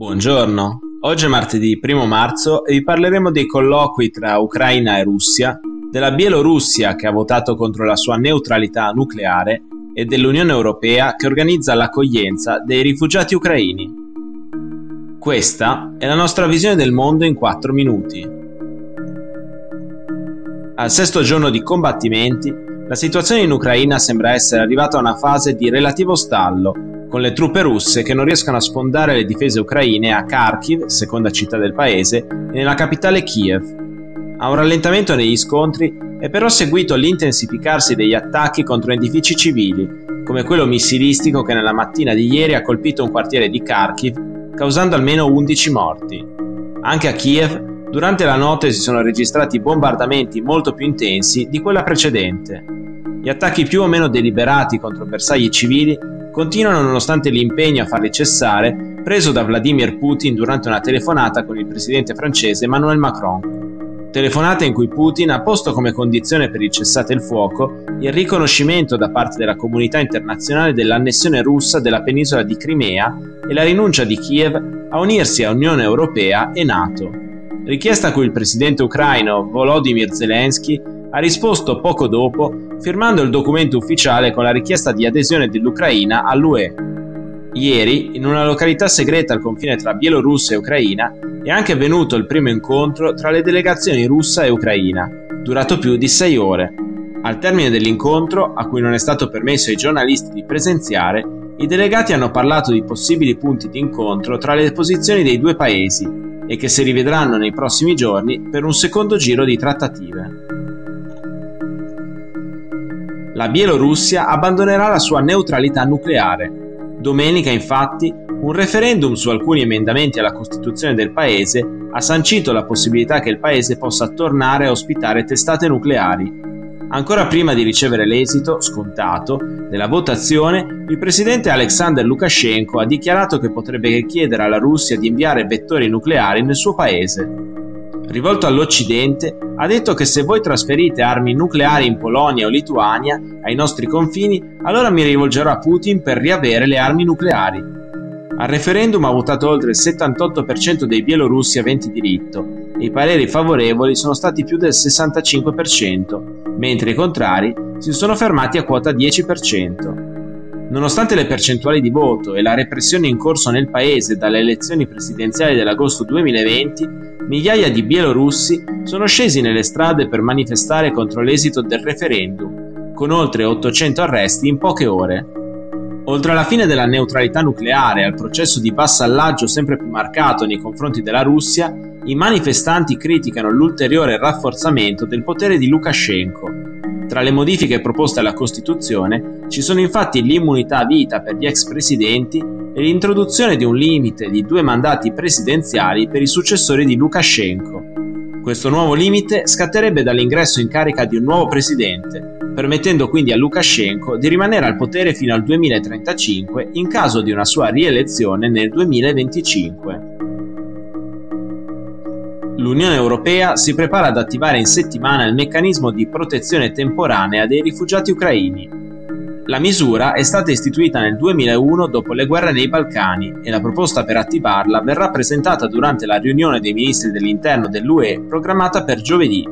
Buongiorno, oggi è martedì 1 marzo e vi parleremo dei colloqui tra Ucraina e Russia, della Bielorussia che ha votato contro la sua neutralità nucleare e dell'Unione Europea che organizza l'accoglienza dei rifugiati ucraini. Questa è la nostra visione del mondo in 4 minuti. Al sesto giorno di combattimenti, la situazione in Ucraina sembra essere arrivata a una fase di relativo stallo con le truppe russe che non riescono a sfondare le difese ucraine a Kharkiv, seconda città del paese, e nella capitale Kiev. A un rallentamento negli scontri è però seguito l'intensificarsi degli attacchi contro edifici civili, come quello missilistico che nella mattina di ieri ha colpito un quartiere di Kharkiv, causando almeno 11 morti. Anche a Kiev, durante la notte si sono registrati bombardamenti molto più intensi di quella precedente. Gli attacchi più o meno deliberati contro bersagli civili continuano nonostante l'impegno a farli cessare preso da Vladimir Putin durante una telefonata con il presidente francese Emmanuel Macron. Telefonata in cui Putin ha posto come condizione per il cessate il fuoco il riconoscimento da parte della comunità internazionale dell'annessione russa della penisola di Crimea e la rinuncia di Kiev a unirsi a Unione Europea e NATO. Richiesta a cui il presidente ucraino Volodymyr Zelensky ha risposto poco dopo firmando il documento ufficiale con la richiesta di adesione dell'Ucraina all'UE. Ieri, in una località segreta al confine tra Bielorussia e Ucraina, è anche avvenuto il primo incontro tra le delegazioni russa e ucraina, durato più di sei ore. Al termine dell'incontro, a cui non è stato permesso ai giornalisti di presenziare, i delegati hanno parlato di possibili punti di incontro tra le posizioni dei due paesi e che si rivedranno nei prossimi giorni per un secondo giro di trattative la Bielorussia abbandonerà la sua neutralità nucleare. Domenica, infatti, un referendum su alcuni emendamenti alla Costituzione del paese ha sancito la possibilità che il paese possa tornare a ospitare testate nucleari. Ancora prima di ricevere l'esito, scontato, della votazione, il presidente Alexander Lukashenko ha dichiarato che potrebbe chiedere alla Russia di inviare vettori nucleari nel suo paese rivolto all'Occidente, ha detto che se voi trasferite armi nucleari in Polonia o Lituania, ai nostri confini, allora mi rivolgerò a Putin per riavere le armi nucleari. Al referendum ha votato oltre il 78% dei bielorussi aventi diritto e i pareri favorevoli sono stati più del 65%, mentre i contrari si sono fermati a quota 10%. Nonostante le percentuali di voto e la repressione in corso nel paese dalle elezioni presidenziali dell'agosto 2020, migliaia di bielorussi sono scesi nelle strade per manifestare contro l'esito del referendum, con oltre 800 arresti in poche ore. Oltre alla fine della neutralità nucleare e al processo di vassallaggio sempre più marcato nei confronti della Russia, i manifestanti criticano l'ulteriore rafforzamento del potere di Lukashenko tra le modifiche proposte alla Costituzione ci sono infatti l'immunità a vita per gli ex presidenti e l'introduzione di un limite di due mandati presidenziali per i successori di Lukashenko. Questo nuovo limite scatterebbe dall'ingresso in carica di un nuovo presidente, permettendo quindi a Lukashenko di rimanere al potere fino al 2035 in caso di una sua rielezione nel 2025 l'Unione Europea si prepara ad attivare in settimana il meccanismo di protezione temporanea dei rifugiati ucraini. La misura è stata istituita nel 2001 dopo le guerre nei Balcani e la proposta per attivarla verrà presentata durante la riunione dei ministri dell'interno dell'UE programmata per giovedì.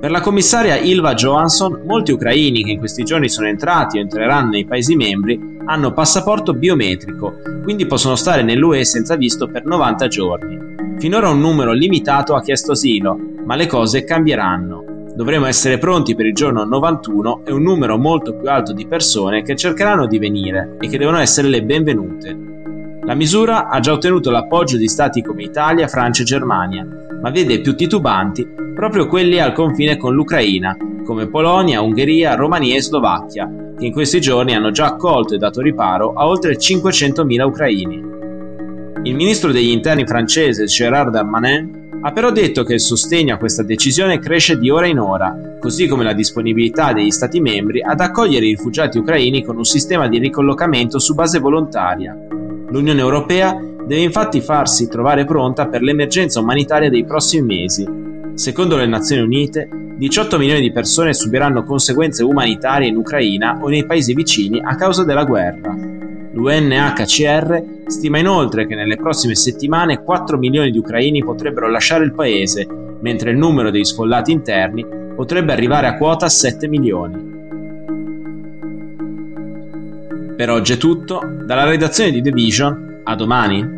Per la commissaria Ilva Johansson, molti ucraini che in questi giorni sono entrati o entreranno nei Paesi membri hanno passaporto biometrico, quindi possono stare nell'UE senza visto per 90 giorni. Finora un numero limitato ha chiesto asilo, ma le cose cambieranno. Dovremo essere pronti per il giorno 91 e un numero molto più alto di persone che cercheranno di venire e che devono essere le benvenute. La misura ha già ottenuto l'appoggio di stati come Italia, Francia e Germania, ma vede più titubanti proprio quelli al confine con l'Ucraina, come Polonia, Ungheria, Romania e Slovacchia, che in questi giorni hanno già accolto e dato riparo a oltre 500.000 ucraini. Il ministro degli interni francese Gérard Darmanin ha però detto che il sostegno a questa decisione cresce di ora in ora, così come la disponibilità degli Stati membri ad accogliere i rifugiati ucraini con un sistema di ricollocamento su base volontaria. L'Unione Europea deve infatti farsi trovare pronta per l'emergenza umanitaria dei prossimi mesi. Secondo le Nazioni Unite, 18 milioni di persone subiranno conseguenze umanitarie in Ucraina o nei paesi vicini a causa della guerra. L'UNHCR stima inoltre che nelle prossime settimane 4 milioni di ucraini potrebbero lasciare il paese, mentre il numero degli sfollati interni potrebbe arrivare a quota 7 milioni. Per oggi è tutto, dalla redazione di The Vision, a domani!